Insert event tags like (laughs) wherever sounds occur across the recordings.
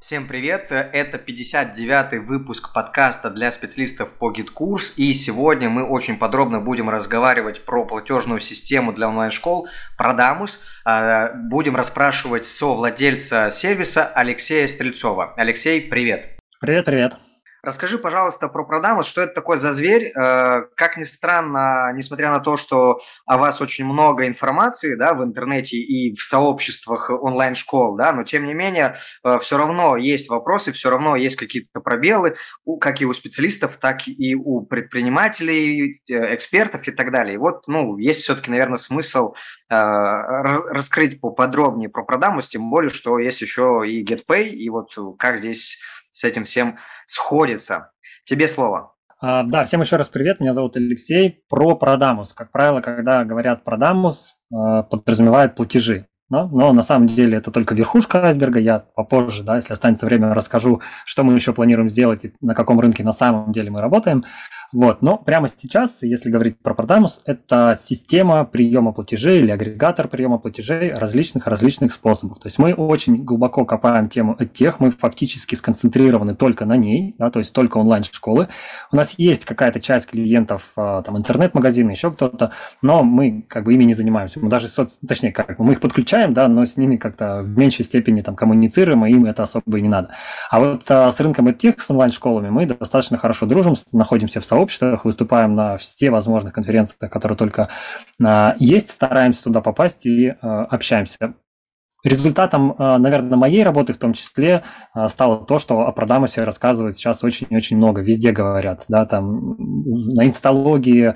Всем привет! Это 59-й выпуск подкаста для специалистов по GitKurs. И сегодня мы очень подробно будем разговаривать про платежную систему для онлайн-школ Продамус. А, будем расспрашивать со владельца сервиса Алексея Стрельцова. Алексей, привет! Привет-привет! Расскажи, пожалуйста, про Продамус, что это такое за зверь. Э, как ни странно, несмотря на то, что о вас очень много информации да, в интернете и в сообществах онлайн-школ, да, но тем не менее э, все равно есть вопросы, все равно есть какие-то пробелы, как и у специалистов, так и у предпринимателей, э, экспертов и так далее. И вот, ну, есть все-таки, наверное, смысл раскрыть поподробнее про Продамус, тем более, что есть еще и GetPay, и вот как здесь с этим всем сходится. Тебе слово. А, да, всем еще раз привет, меня зовут Алексей. Про Продамус. Как правило, когда говорят Продамус, а, подразумевают платежи. Но, но на самом деле это только верхушка айсберга. Я попозже, да, если останется время, расскажу, что мы еще планируем сделать и на каком рынке на самом деле мы работаем. Вот. Но прямо сейчас, если говорить про Продамус, это система приема платежей или агрегатор приема платежей различных-различных способов. То есть мы очень глубоко копаем тему тех, мы фактически сконцентрированы только на ней, да, то есть только онлайн-школы. У нас есть какая-то часть клиентов, а, там интернет-магазины, еще кто-то, но мы как бы ими не занимаемся. Мы даже, соц... точнее, как мы их подключаем, да, но с ними как-то в меньшей степени там коммуницируем, и им это особо и не надо. А вот а, с рынком EdTech, с онлайн-школами мы достаточно хорошо дружим, находимся в сообществе, сообществах, выступаем на все возможных конференциях, которые только а, есть, стараемся туда попасть и а, общаемся. Результатом, а, наверное, моей работы в том числе стало то, что о Продамусе рассказывают сейчас очень-очень много, везде говорят, да, там на инсталогии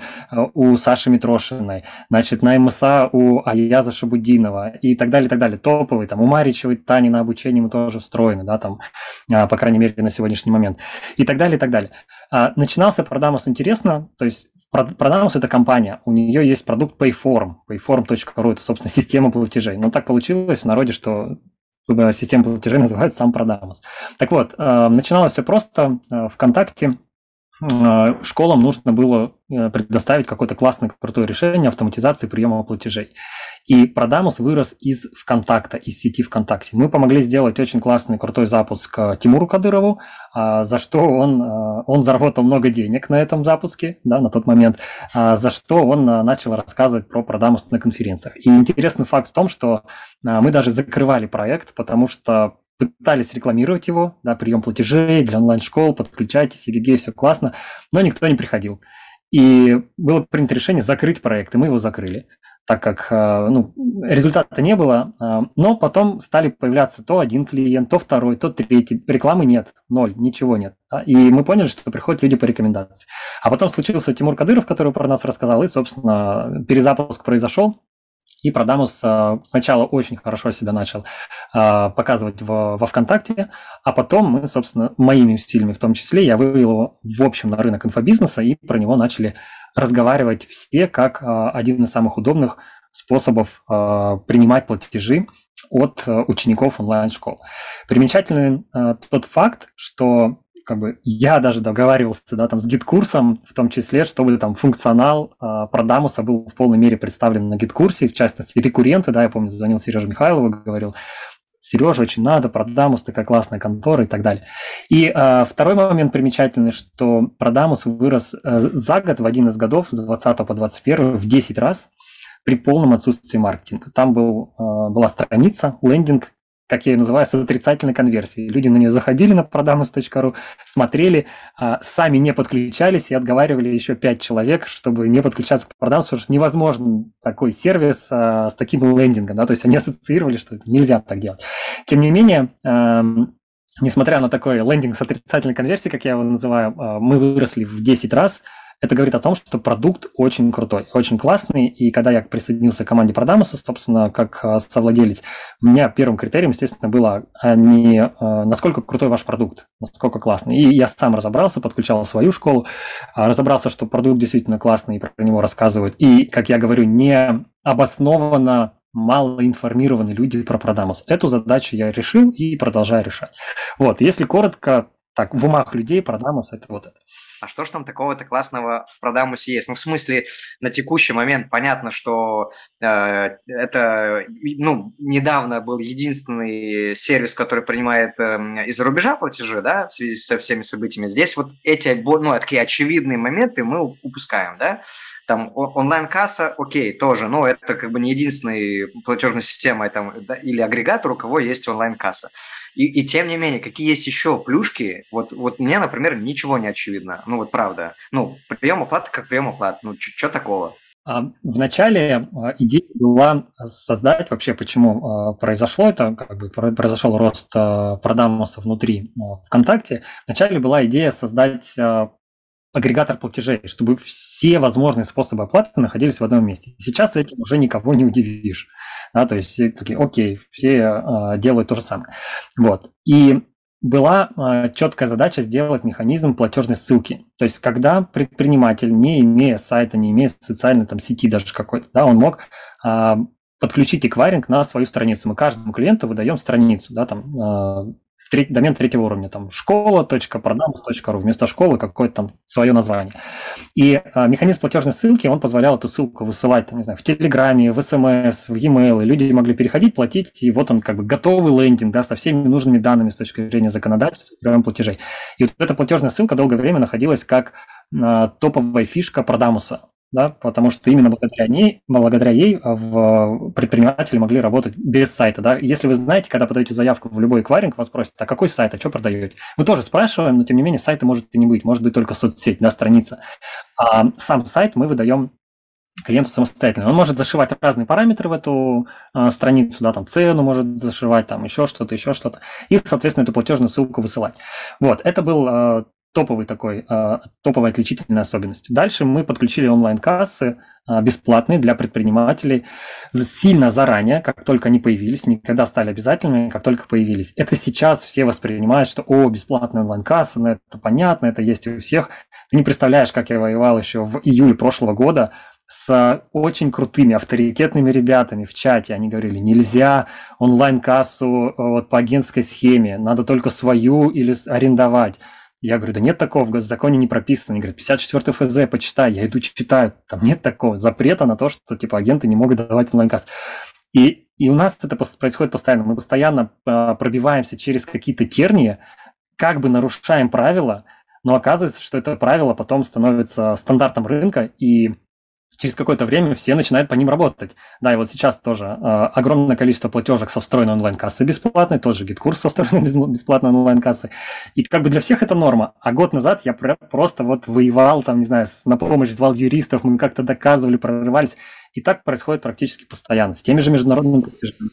у Саши Митрошиной, значит, на МСА у Аяза Шабудинова и так далее, так далее, топовый, там у Маричевой Тани на обучении мы тоже встроены, да, там, по крайней мере, на сегодняшний момент, и так далее, и так далее. Начинался Продамус интересно, то есть Продамус – это компания, у нее есть продукт Payform, payform.ru – это, собственно, система платежей. Но так получилось в народе, что система платежей (laughs) называется сам Продамус. Так вот, э, начиналось все просто. Э, ВКонтакте школам нужно было предоставить какое-то классное, крутое решение автоматизации приема платежей. И Продамус вырос из ВКонтакта, из сети ВКонтакте. Мы помогли сделать очень классный, крутой запуск э, Тимуру Кадырову, а, за что он, э, он заработал много денег на этом запуске, да, на тот момент, а, за что он э, начал рассказывать про Продамус на конференциях. И интересный факт в том, что мы даже закрывали проект, потому что пытались рекламировать его, да, прием платежей для онлайн-школ, подключайтесь, ЕГГ, все классно, но никто не приходил. И было принято решение закрыть проект, и мы его закрыли так как э, ну, результата не было, э, но потом стали появляться то один клиент, то второй, то третий. Рекламы нет, ноль, ничего нет. И мы поняли, что приходят люди по рекомендации. А потом случился Тимур Кадыров, который про нас рассказал, и, собственно, перезапуск произошел. И Продамус э, сначала очень хорошо себя начал показывать во, ВКонтакте, а потом собственно, моими усилиями в том числе, я вывел его в общем на рынок инфобизнеса, и про него начали разговаривать все как а, один из самых удобных способов принимать платежи от учеников онлайн-школ. Примечательный тот факт, что как бы я даже договаривался да, там, с GetCourse ом, в том числе, чтобы там функционал э, Продамуса был в полной мере представлен на GetCourse е, в частности, рекурренты, да, я помню, звонил Сереже Михайлову, говорил, Сережа, очень надо, Продамус, такая классная контора и так далее. И э, второй момент примечательный, что Продамус вырос э, за год, в один из годов, с 20 по 21, в 10 раз при полном отсутствии маркетинга. Там был, э, была страница, лендинг, как я ее называю, с отрицательной конверсией. Люди на нее заходили на prodamus.ru, смотрели, а, сами не подключались и отговаривали еще пять человек, чтобы не подключаться к Prodamus, потому что невозможно такой сервис а, с таким лендингом, да, то есть они ассоциировали, что нельзя так делать. Тем не менее, несмотря на такой лендинг с отрицательной конверсией, как я его называю, а, мы выросли в 10 раз – это говорит о том, что продукт очень крутой, очень классный. И когда я присоединился к команде Продамуса, собственно, как а, совладелец, у меня первым критерием, естественно, было а, не а, насколько крутой ваш продукт, насколько классный. И я сам разобрался, подключал свою школу, разобрался, что продукт действительно классный, и про него рассказывают. И, как я говорю, не обоснованно мало информированы люди про Продамус. Эту задачу я решил и продолжаю решать. Вот, если коротко, так, в умах людей Продамус это вот это. А что ж там такого-то классного в Продамусе есть? Ну, в смысле, на текущий момент понятно, что э, это, ну, недавно был единственный сервис, который принимает э, из-за рубежа платежи, да, в связи со всеми событиями. Здесь вот эти, ну, такие очевидные моменты мы упускаем, да. Там онлайн-касса, окей, тоже, но это как бы не единственная платежная система там, да, или агрегатор, у кого есть онлайн-касса. И, и тем не менее, какие есть еще плюшки? Вот, вот мне, например, ничего не очевидно. Ну вот правда. Ну, прием оплаты как прием оплаты. Ну, что такого? А, Вначале а, идея была создать вообще, почему а, произошло это, как бы произошел рост продамуса внутри ВКонтакте. Вначале была идея создать агрегатор платежей, чтобы все возможные способы оплаты находились в одном месте. Сейчас этим уже никого не удивишь. Да, то есть все такие, окей, все э, делают то же самое. Вот. И была э, четкая задача сделать механизм платежной ссылки. То есть, когда предприниматель, не имея сайта, не имея социальной там, сети даже какой-то, да, он мог э, подключить эквайринг на свою страницу. Мы каждому клиенту выдаем страницу, да, там, треть, домен третьего уровня, там школа.продамус.ру, вместо школы какое-то там свое название. И а, механизм платежной ссылки, он позволял эту ссылку высылать, там, не знаю, в Телеграме, в СМС, в e-mail, и люди могли переходить, платить, и вот он как бы готовый лендинг, да, со всеми нужными данными с точки зрения законодательства, платежей. И вот эта платежная ссылка долгое время находилась как а, топовая фишка Продамуса да, потому что именно благодаря ней, благодаря ей а, в предприниматели могли работать без сайта, да. Если вы знаете, когда подаете заявку в любой эквайринг, вас просят, а какой сайт, а что продаете? Мы тоже спрашиваем, но тем не менее сайта может и не быть, может быть только соцсеть, да, страница. А сам сайт мы выдаем клиенту самостоятельно. Он может зашивать разные параметры в эту э, страницу, да, там цену может зашивать, там еще что-то, еще что-то, и, соответственно, эту платежную ссылку высылать. Вот, это был э, топовый такой, а, топовая отличительная особенность. Дальше мы подключили онлайн-кассы а, бесплатные для предпринимателей сильно заранее, как только они появились, никогда стали обязательными, как только появились. Это сейчас все воспринимают, что о, бесплатная онлайн-касса, ну это понятно, это есть у всех. Ты не представляешь, как я воевал еще в июле прошлого года с очень крутыми авторитетными ребятами в чате. Они говорили, нельзя онлайн-кассу вот, по агентской схеме, надо только свою или арендовать. Я говорю, да нет такого, в законе не прописано. Они говорят, 54 ФЗ, почитай. Я иду читаю, там нет такого запрета на то, что типа агенты не могут давать онлайн-касс. И, и у нас это происходит постоянно. Мы постоянно а, пробиваемся через какие-то тернии, как бы нарушаем правила, но оказывается, что это правило потом становится стандартом рынка, и через какое-то время все начинают по ним работать. Да, и вот сейчас тоже э, огромное количество платежек со встроенной онлайн-кассой бесплатной, тот же GetCourse со встроенной (laughs) бесплатной онлайн-кассой. И как бы для всех это норма. А год назад я просто вот воевал, там, не знаю, на помощь звал юристов, мы как-то доказывали, прорывались. И так происходит практически постоянно, с теми же международными платежами.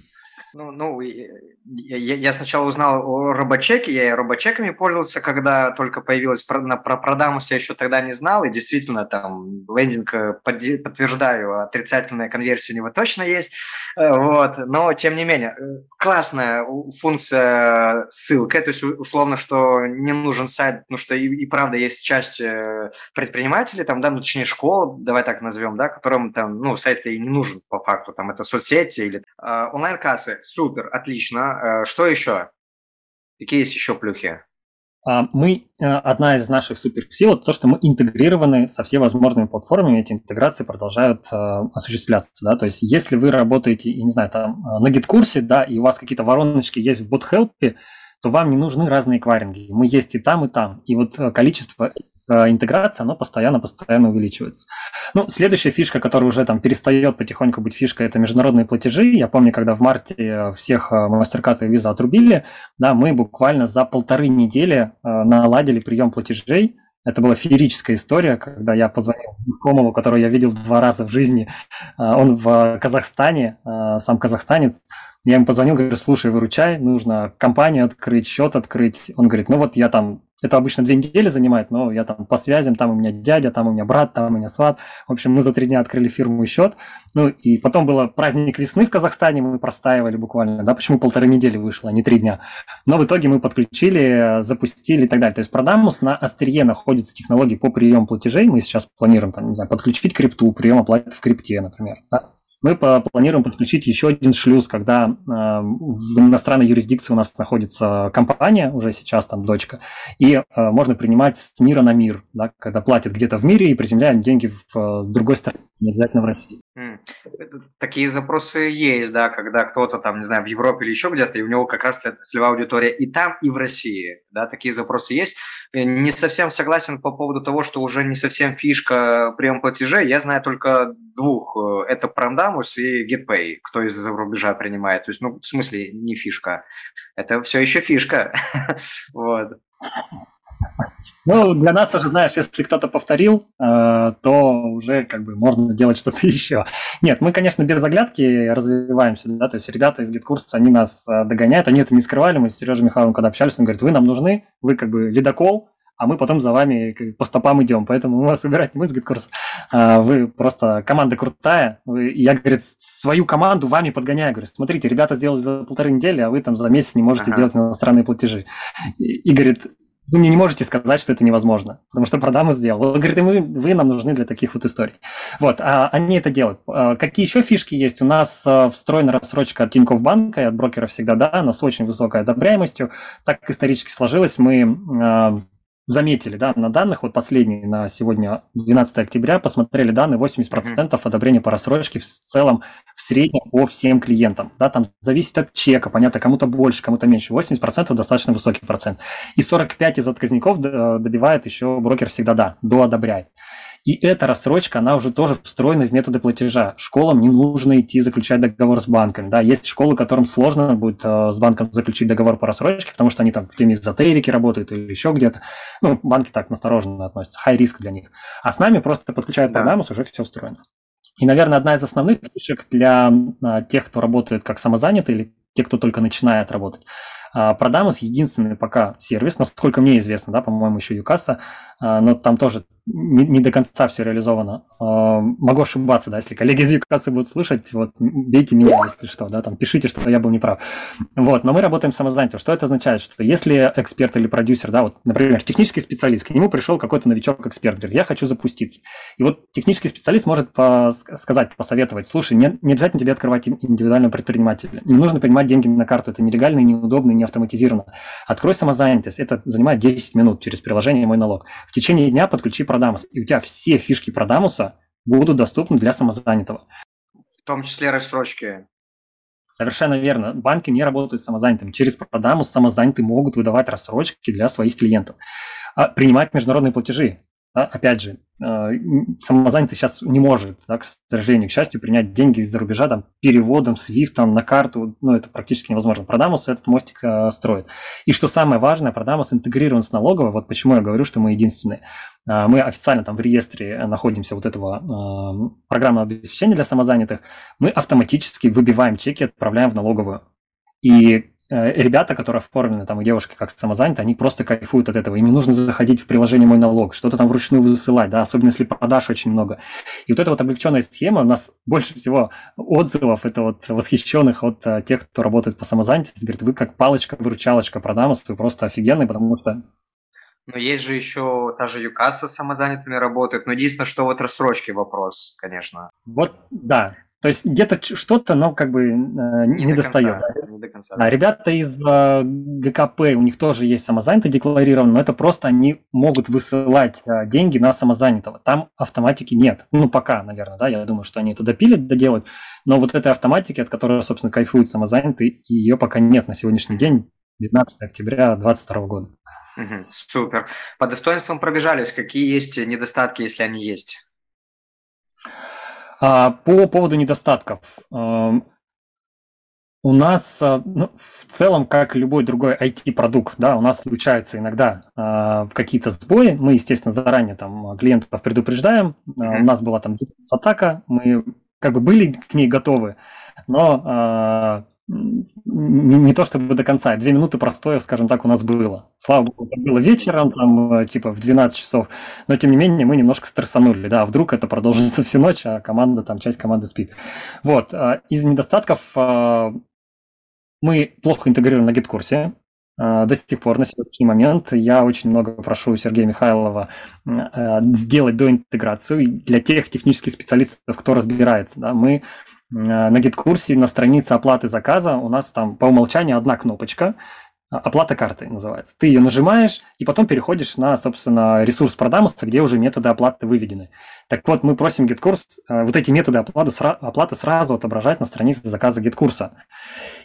Ну, ну я, я сначала узнал о робочеке, я и робочеками пользовался, когда только появилась на, про Продамус, я еще тогда не знал, и действительно там лендинг, э, под, подтверждаю, отрицательная конверсия у него точно есть, э, вот, но тем не менее, э, классная функция ссылка, то есть условно, что не нужен сайт, ну что и, и правда есть часть предпринимателей, там, да, ну точнее школа, давай так назовем, да, которым там, ну, сайт и не нужен по факту, там, это соцсети или онлайн-кассы, супер, отлично. Э, что еще? Какие есть еще плюхи? А, мы, э, одна из наших суперсил, это то, что мы интегрированы со всеми платформами, эти интеграции продолжают э, осуществляться, да, то есть если вы работаете, я не знаю, там на гид-курсе, да, и у вас какие-то вороночки есть в BotHelp, то вам не нужны разные эквайринги. Мы есть и там, и там. И вот количество интеграция, оно постоянно-постоянно увеличивается. Ну, следующая фишка, которая уже там перестает потихоньку быть фишкой, это международные платежи. Я помню, когда в марте всех э, MasterCard и Visa отрубили, да, мы буквально за полторы недели э, наладили прием платежей. Это была феерическая история, когда я позвонил знакомому, которого я видел два раза в жизни. Он в Казахстане, сам казахстанец. Я ему позвонил, говорю, слушай, выручай, нужно компанию открыть, счет открыть. Он говорит, ну вот я там это обычно две недели занимает, но я там по связям, там у меня дядя, там у меня брат, там у меня сват. В общем, мы за три дня открыли фирму и счет. Ну и потом было праздник весны в Казахстане, мы простаивали буквально, да, почему полторы недели вышло, а не три дня. Но в итоге мы подключили, запустили и так далее. То есть Продамус на острие находится технологии по приему платежей. Мы сейчас планируем, там, не знаю, подключить крипту, прием оплаты в крипте, например. Да? Мы планируем подключить еще один шлюз, когда э, в иностранной юрисдикции у нас находится компания, уже сейчас там дочка, и э, можно принимать с мира на мир, да, когда платят где-то в мире и приземляют деньги в э, другой стране, не обязательно в России. Такие запросы есть, да, когда кто-то там, не знаю, в Европе или еще где-то, и у него как раз целевая аудитория и там, и в России, да, такие запросы есть. Не совсем согласен по поводу того, что уже не совсем фишка прием платежей. Я знаю только двух. Это Prodamus и GetPay, кто из-за рубежа принимает. То есть, ну, в смысле, не фишка. Это все еще фишка. (laughs) вот. Ну, для нас уже, знаешь, если кто-то повторил, э, то уже как бы можно делать что-то (laughs) еще. Нет, мы, конечно, без оглядки развиваемся, да, то есть ребята из GetCourse а, они нас э, догоняют, они это не скрывали, мы с Сережей Михайловым, когда общались, он говорит, вы нам нужны, вы как бы ледокол, а мы потом за вами по стопам идем, поэтому мы вас выбирать не будем GetCourse. А, вы просто команда крутая, я, говорит, свою команду вами подгоняю, говорю, смотрите, ребята сделали за полторы недели, а вы там за месяц не можете ага. делать иностранные платежи. И, и говорит, вы мне не можете сказать, что это невозможно, потому что Продамус сделал. Он говорит, вы, вы нам нужны для таких вот историй. Вот, а они это делают. А какие еще фишки есть? У нас а, встроена рассрочка от Тинькофф банка и от брокера "Всегда да", она с очень высокой одобряемостью. Так исторически сложилось, мы заметили, да, на данных, вот последний на сегодня, 12 октября, посмотрели данные, 80% одобрения по рассрочке в целом, в среднем по всем клиентам, да, там зависит от чека, понятно, кому-то больше, кому-то меньше, 80% достаточно высокий процент, и 45 из отказников добивает еще брокер всегда, да, до одобряет. И эта рассрочка, она уже тоже встроена в методы платежа. Школам не нужно идти заключать договор с банками. Да, есть школы, которым сложно будет э, с банком заключить договор по рассрочке, потому что они там в теме эзотерики работают или еще где-то. Ну, банки так настороженно относятся, high риск для них. А с нами просто подключают да. программу, уже все встроено. И, наверное, одна из основных фишек для а, тех, кто работает как самозанятый или те, кто только начинает работать. А, Продамус единственный пока сервис, насколько мне известно, да, по-моему, еще Юкаса, а, но там тоже не, не до конца все реализовано. А, могу ошибаться, да, если коллеги из Юкасы будут слышать, вот, бейте меня, если что, да, там, пишите, что я был неправ. Вот, но мы работаем самозанято. Что это означает? Что если эксперт или продюсер, да, вот, например, технический специалист, к нему пришел какой-то новичок-эксперт, говорит, я хочу запуститься. И вот технический специалист может по сказать, посоветовать, слушай, не, не обязательно тебе открывать индивидуального предпринимателя, не нужно принимать деньги на карту, это нелегально, неудобно, не автоматизировано. Открой самозанятость, это занимает 10 минут через приложение «Мой налог». В течение дня подключи Продамус, и у тебя все фишки Продамуса будут доступны для самозанятого. В том числе рассрочки. Совершенно верно. Банки не работают самозанятыми. Через Продамус самозанятые могут выдавать рассрочки для своих клиентов. А принимать международные платежи. Опять же, э, самозанятый сейчас не может, да, к сожалению, к счастью, принять деньги из-за рубежа там, переводом, свифтом на карту, ну, это практически невозможно. Продамус этот мостик э, строит. И что самое важное, Продамус интегрирован с налоговой, вот почему я говорю, что мы единственные. Э, мы официально там в реестре находимся вот этого э, программного обеспечения для самозанятых, мы автоматически выбиваем чеки, отправляем в налоговую. И ребята, которые оформлены, там, и девушки как самозанятые, они просто кайфуют от этого. Им не нужно заходить в приложение «Мой налог», что-то там вручную высылать, да, особенно если продаж очень много. И вот эта вот облегченная схема, у нас больше всего отзывов, это вот восхищенных от uh, тех, кто работает по самозанятости, говорит, вы как палочка-выручалочка продамус, вы просто офигенный, потому что но есть же еще та же Юкаса с самозанятыми работает. Но единственное, что вот рассрочки вопрос, конечно. Вот, да. То есть где-то что-то, но как бы э, не, не достает. Конца, не до конца. А ребята из э, ГКП, у них тоже есть самозанятый декларирован, но это просто они могут высылать э, деньги на самозанятого. Там автоматики нет. Ну, пока, наверное, да, я думаю, что они это допилят, доделают. Но вот этой автоматики, от которой, собственно, кайфуют самозанятые, ее пока нет на сегодняшний день, 19 октября 2022 года. Угу, супер. По достоинствам пробежались. Какие есть недостатки, если они есть? А, по поводу недостатков. Эм, у нас э, ну, в целом, как любой другой IT-продукт, да, у нас случается иногда э, какие-то сбои. Мы, естественно, заранее там клиентов предупреждаем. Mm-hmm. У нас была там атака, мы как бы были к ней готовы, но не, не то чтобы до конца, две минуты простоя, скажем так, у нас было. Слава богу, это было вечером, там, э, типа, в 12 часов, но, тем не менее, мы немножко стрессанули, да, вдруг это продолжится (laughs) всю ночь, а команда, там, часть команды спит. Вот, э, из недостатков э, мы плохо интегрированы на гид-курсе, до сих пор, на сегодняшний момент, я очень много прошу Сергея Михайлова сделать доинтеграцию для тех технических специалистов, кто разбирается. Да, мы на гид-курсе на странице оплаты заказа у нас там по умолчанию одна кнопочка, оплата картой называется. Ты ее нажимаешь, и потом переходишь на, собственно, ресурс продамуса, где уже методы оплаты выведены. Так вот, мы просим GitKurs э, вот эти методы оплаты, оплаты сразу отображать на странице заказа GitKurса.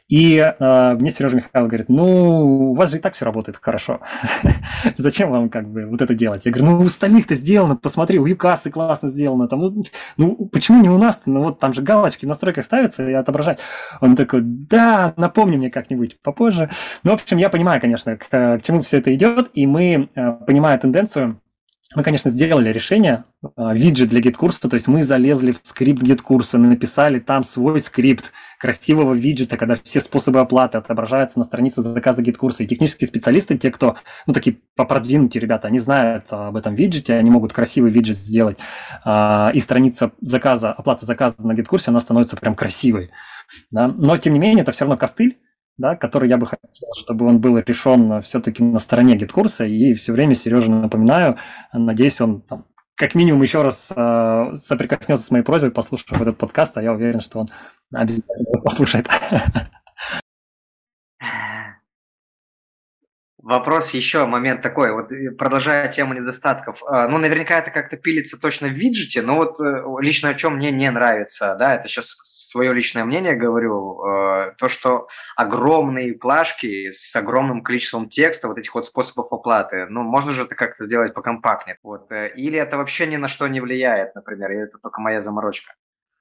И э, мне Сережа Михайлов говорит, ну, у вас же и так все работает хорошо. (laughs) Зачем вам как бы вот это делать? Я говорю, ну, у остальных-то сделано, посмотри, у Юкасы классно сделано. Там, ну, ну, почему не у нас -то? Ну, вот там же галочки в настройках ставятся и отображать. Он такой, да, напомни мне как-нибудь попозже. Ну, в общем, я понимаю, конечно, к, к чему все это идет, и мы, э, понимая тенденцию, мы, конечно, сделали решение, а, виджет для GetCourse а, то есть мы залезли в скрипт GetCourse а, написали там свой скрипт красивого виджета, когда все способы оплаты отображаются на странице заказа GetCourse а. И технические специалисты, те, кто, ну, такие попродвинутые ребята, они знают об этом виджете, они могут красивый виджет сделать. А, и страница заказа, оплаты заказа на GetCourse е, она становится прям красивой. Да? Но, тем не менее, это все равно костыль, да, который я бы хотел, чтобы он был решен все-таки на стороне GetCourse а, и все время Сереже напоминаю, надеюсь, он там, как минимум еще раз э, соприкоснется с моей просьбой, послушав этот подкаст, а я уверен, что он обязательно послушает. (laughs) Вопрос еще, момент такой, вот э, продолжая тему недостатков. А, ну, наверняка это как-то пилится точно в виджете, но вот э, лично о чем мне не нравится, да, это сейчас свое личное мнение говорю, э, то, что огромные плашки с огромным количеством текста, вот этих вот способов оплаты, ну, можно же это как-то сделать покомпактнее, вот, или это вообще ни на что не влияет, например, или это только моя заморочка?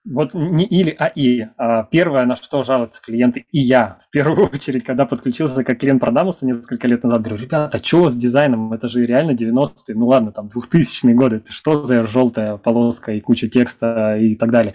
Вот не или, а и. А первое, на что жалуются клиенты, и я, в первую (laughs) очередь, когда подключился как клиент Продамуса несколько лет назад, говорю, ребята, что с дизайном? Это же реально 90-е, ну ладно, там 2000-е годы, это что за желтая полоска и куча текста и так далее.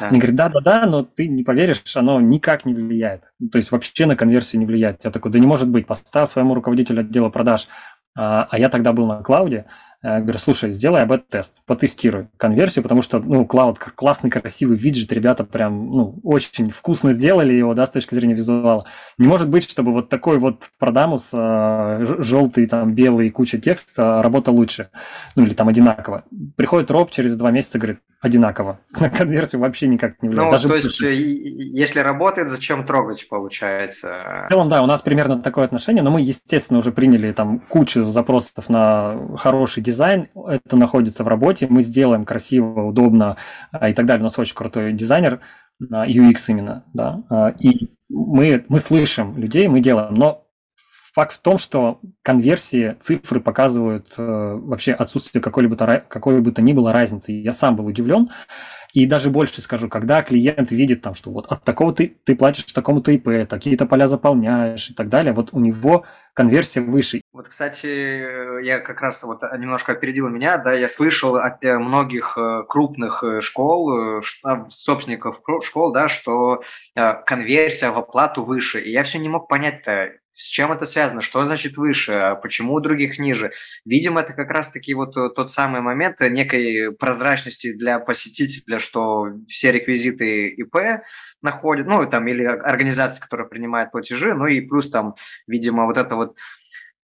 Да. Они говорят, да-да-да, но ты не поверишь, оно никак не влияет. То есть вообще на конверсию не влияет. Я такой, да не может быть, поставь своему руководителю отдела продаж, а, а я тогда был на клауде, я говорю, слушай, сделай АБ-тест, потестируй конверсию, потому что, ну, Cloud классный, красивый виджет, ребята прям, ну, очень вкусно сделали его, да, с точки зрения визуала. Не может быть, чтобы вот такой вот продамус, э, желтый, там, белый, куча текста работал лучше, ну, или там одинаково. Приходит Роб через два месяца, говорит, одинаково. (laughs) На конверсию вообще никак не влияет. Ну, Даже то есть, э, если работает, зачем трогать, получается? В целом, да, у нас примерно такое отношение, но мы, естественно, уже приняли там кучу запросов на хороший дизайн. Это находится в работе, мы сделаем красиво, удобно а, и так далее. У нас очень крутой дизайнер, а, UX именно, да. А, и мы, мы слышим людей, мы делаем, но Факт в том, что конверсии, цифры показывают э, вообще отсутствие какой-либо какой бы то ни было разницы. Я сам был удивлен. И даже больше скажу, когда клиент видит там, что вот от такого ты, ты платишь такому-то ИП, такие-то поля заполняешь и так далее, вот у него конверсия выше. Вот, кстати, я как раз вот немножко опередил меня, да, я слышал от э, многих э, крупных школ, собственников школ, да, что конверсия в оплату выше. И я все не мог понять-то, с чем это связано? Что значит выше? А почему у других ниже? Видимо, это как раз-таки вот э, тот самый момент некой прозрачности для посетителя, что все реквизиты ИП находят, ну, там, или организации, которая принимает платежи, ну, и плюс там, видимо, вот это вот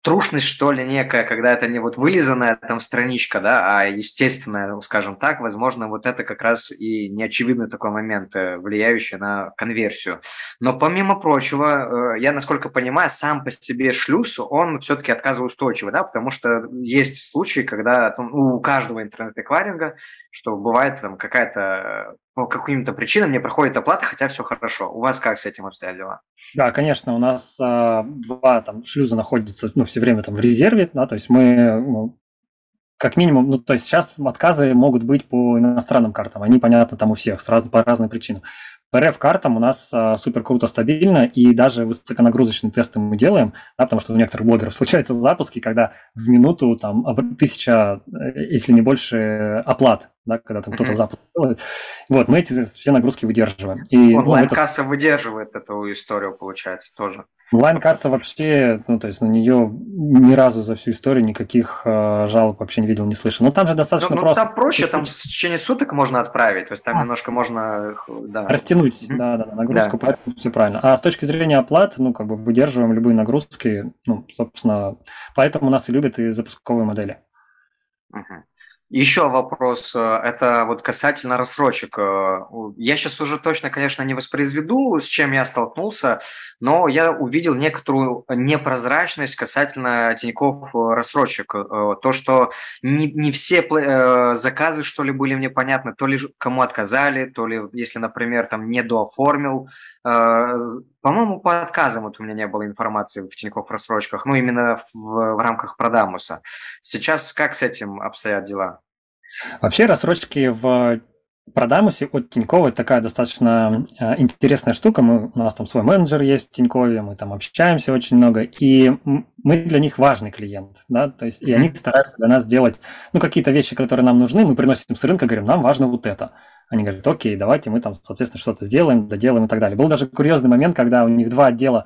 трушность, что ли, некая, когда это не вот вылизанная там страничка, да, а естественная, ну, скажем так, возможно, вот это как раз и неочевидный такой момент, э, влияющий на конверсию. Но помимо прочего, э, я, насколько понимаю, сам по себе шлюз, он все-таки отказоустойчивый, да, потому что есть случаи, когда ну, у каждого интернет-эквайринга, что бывает там какая-то по каким-то причинам не проходит оплата, хотя все хорошо. У вас как с этим обстоят дела? Да, конечно, у нас а, два там шлюза находятся ну, все время там в резерве, да, то есть мы ну, как минимум, ну, то есть сейчас отказы могут быть по иностранным картам, они, понятно, там у всех, сразу по разным причинам. По RF-картам у нас а, супер круто, стабильно, и даже высоконагрузочные тесты мы делаем, да, потому что у некоторых блогеров случаются запуски, когда в минуту там тысяча, э, если не больше, оплат да, когда там кто-то запуск делает. Вот, мы эти все нагрузки выдерживаем. И, Онлайн-касса ну, это... выдерживает эту историю, получается, тоже. Онлайн-касса вообще, ну, то есть на нее ни разу за всю историю никаких э, жалоб вообще не видел, не слышал. Но там же достаточно ну, ну, просто. там проще, там в течение суток можно отправить, то есть там а. немножко можно... Да. Растянуть, mm-hmm. да, да, нагрузку, да. поэтому все правильно. А с точки зрения оплат, ну, как бы выдерживаем любые нагрузки, ну, собственно, поэтому нас и любят и запусковые модели. Uh-huh. Еще вопрос, э, это вот касательно рассрочек. Э, я сейчас уже точно, конечно, не воспроизведу, с чем я столкнулся, но я увидел некоторую непрозрачность касательно Тинькофф э, рассрочек. То, что не, не все заказы, что ли, были мне понятны, то ли кому отказали, то ли, если, например, там не дооформил. По-моему, по отказам вот у меня не было информации в Тинькофф рассрочках, ну, именно в, в рамках Продамуса. Сейчас как с этим обстоят дела? Вообще рассрочки в Продамусе от Тинькова такая достаточно э, интересная штука. Мы, у нас там свой менеджер есть в Тинькове, мы там общаемся очень много, и мы для них важный клиент, да, то есть, и они стараются для нас делать, ну, какие-то вещи, которые нам нужны, мы приносим с рынка, говорим, нам важно вот это. Они говорят, окей, давайте мы там, соответственно, что-то сделаем, доделаем и так далее. Был даже курьезный момент, когда у них два отдела.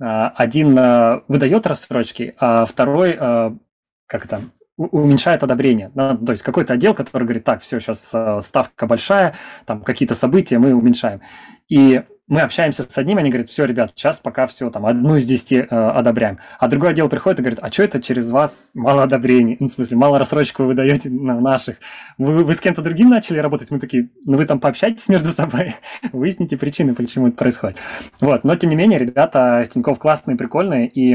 Э, один э, выдает рассрочки, а второй, как это, уменьшает одобрение. Да? То есть какой-то отдел, который говорит, так, все, сейчас э, ставка большая, там какие-то события мы уменьшаем. И мы общаемся с одним, они говорят, все, ребят, сейчас пока все, там, одну из десяти э, одобряем. А другой отдел приходит и говорит, а что это через вас мало одобрений? Ну, в смысле, мало рассрочек вы выдаете на наших. Вы, вы с кем-то другим начали работать? Мы такие, ну вы там пообщайтесь между собой, (laughs) выясните причины, почему это происходит. Вот, но тем не менее, ребята с Тинькофф классные, прикольные, и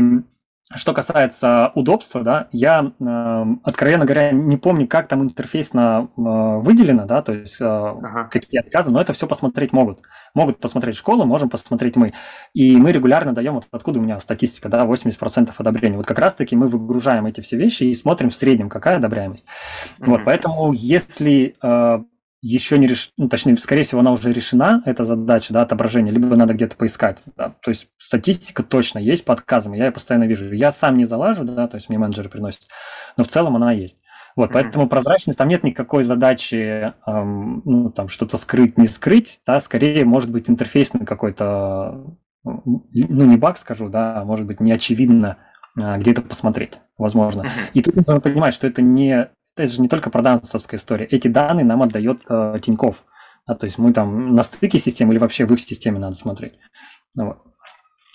что касается удобства, да, я, э, откровенно говоря, не помню, как там интерфейсно э, выделено, да, то есть э, ага. какие отказы, но это все посмотреть могут. Могут посмотреть школы, можем посмотреть мы. И мы регулярно даем, вот откуда у меня статистика, да, 80% одобрения. Вот как раз-таки мы выгружаем эти все вещи и смотрим в среднем, какая одобряемость. Mm-hmm. Вот, поэтому если э, еще не решена, ну, точнее, скорее всего, она уже решена, эта задача, да, отображения, либо надо где-то поискать, да, то есть статистика точно есть по отказам, я ее постоянно вижу. Я сам не залажу, да, то есть мне менеджеры приносят, но в целом она есть. Вот, mm-hmm. поэтому прозрачность, там нет никакой задачи, эм, ну, там, что-то скрыть, не скрыть, да, скорее, может быть, интерфейсный какой-то, ну, не баг скажу, да, а может быть, неочевидно а, где-то посмотреть, возможно. Mm-hmm. И тут нужно понимать, что это не это же не только продавцовская история. Эти данные нам отдает э, Тиньков. Да, то есть мы там на стыке системы или вообще в их системе надо смотреть. Вот.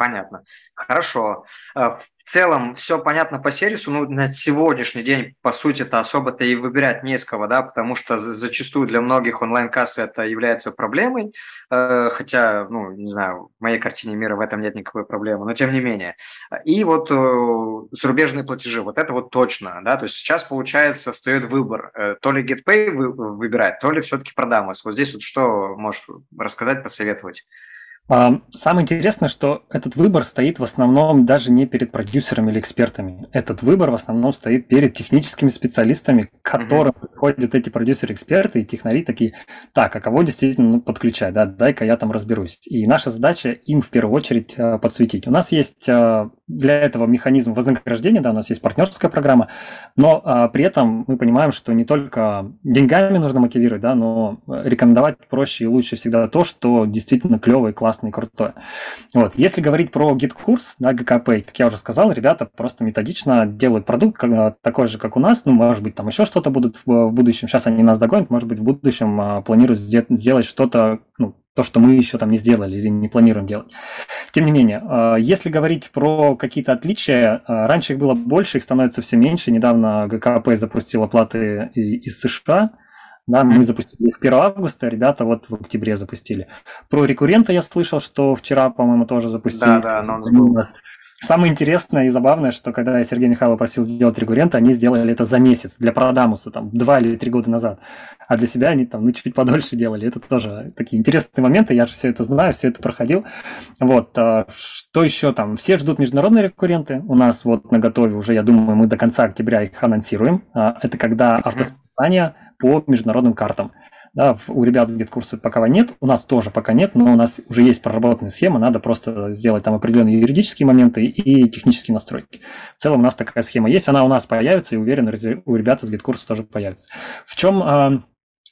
Понятно. Хорошо. Э, в целом все понятно по сервису. Ну, на сегодняшний день, по сути, это особо-то и выбирать не с кого, да, потому что зачастую для многих онлайн-кассы это является проблемой. Э, хотя, ну, не знаю, в моей картине мира в этом нет никакой проблемы, но тем не менее. И вот э, зарубежные платежи, вот это вот точно, да, то есть сейчас, получается, встает выбор. То ли GetPay выбирать, то ли все-таки Продамус. Вот здесь вот что можешь рассказать, посоветовать? Самое интересное, что этот выбор стоит в основном даже не перед продюсерами или экспертами. Этот выбор в основном стоит перед техническими специалистами, к которым mm-hmm. приходят эти продюсеры-эксперты и технари такие, так, а кого действительно ну, подключать, да, дай-ка я там разберусь. И наша задача им в первую очередь э, подсветить. У нас есть э, для этого механизм вознаграждения, да, у нас есть партнерская программа, но а, при этом мы понимаем, что не только деньгами нужно мотивировать, да, но рекомендовать проще и лучше всегда то, что действительно клевое, классное и. Вот. Если говорить про GetCourse, да, ГКП, как я уже сказал, ребята просто методично делают продукт такой же, как у нас, ну, может быть, там еще что-то будут в, будущем, сейчас они нас догонят, может быть, в будущем а, планируют сделать что-то, ну, то, что мы еще там не сделали или не планируем делать. Тем не менее, э, если говорить про какие-то отличия, э, раньше их было больше, их становится все меньше. Недавно ГКП запустил оплаты из США, да, мы запустили их 1 августа, ребята вот в октябре запустили. Про рекуррента я слышал, что вчера, по-моему, тоже запустили. Да, да, анонс был. Самое интересное и забавное, что когда я Сергея Михайлова просил сделать регурент, они сделали это за месяц для Продамуса, там, два или три года назад. А для себя они там, ну, чуть подольше делали. Это тоже такие интересные моменты, я же все это знаю, все это проходил. Вот, а, что еще там? Все ждут международные рекурренты. У нас вот на готове уже, я думаю, мы до конца октября их анонсируем. А, это когда автосписание по международным картам. Да, у ребят GetCourse а пока нет, у нас тоже пока нет, но у нас уже есть проработанная схема, надо просто сделать там определенные юридические моменты и технические настройки. В целом у нас такая схема есть, она у нас появится, и уверен, у ребят из GetCourse а тоже появится. В чем а,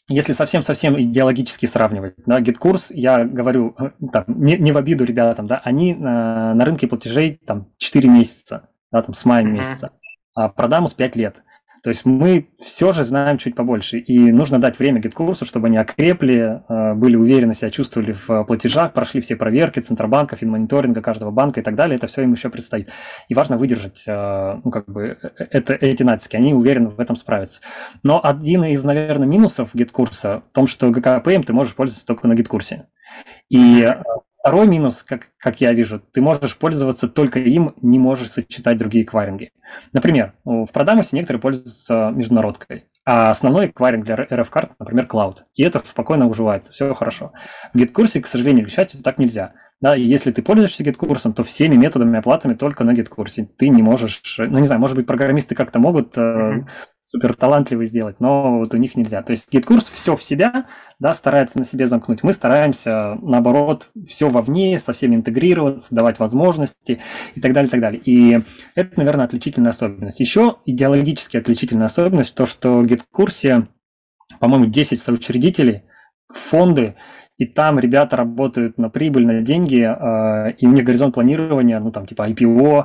если совсем-совсем идеологически сравнивать, да, GetCourse, я говорю, э, так, не, не в обиду ребятам, да, они на, на рынке платежей там 4 месяца, да, там с мая месяца, а Продамус 5 лет. То есть мы все же знаем чуть побольше, и нужно дать время GetCourse у, чтобы они окрепли, э, были уверенно себя чувствовали в платежах, прошли все проверки Центробанка, финмониторинга каждого банка и так далее. Это все им еще предстоит. И важно выдержать э, ну, как бы, это, эти натиски, они, уверен, с этим справятся. Но один из, наверное, минусов GetCourse а в том, что ГКПом ты можешь пользоваться только на GetCourse е. И Второй минус, как, как я вижу, ты можешь пользоваться только им, не можешь сочетать другие эквайринги. Например, в Продамусе некоторые пользуются международкой, а основной эквайринг для РФ-карт, например, Cloud. И это спокойно уживается, все хорошо. В GetCourse е, к сожалению, к счастью, так нельзя. Да, и если ты пользуешься GetCourse ом, то всеми методами оплатами только на GetCourse е. Ты не можешь, ну не знаю, может быть, программисты как-то могут mm-hmm. супер талантливые сделать, но вот у них нельзя. То есть GetCourse все в себя, да, старается на себе замкнуть. Мы стараемся, наоборот, все вовне, со всеми интегрироваться, давать возможности и так далее, и так далее. И это, наверное, отличительная особенность. Еще идеологически отличительная особенность, то, что в гид-курсе, по-моему, 10 соучредителей, фонды, и там ребята работают на прибыль, на деньги, э, и у них горизонт планирования, ну там типа IPO,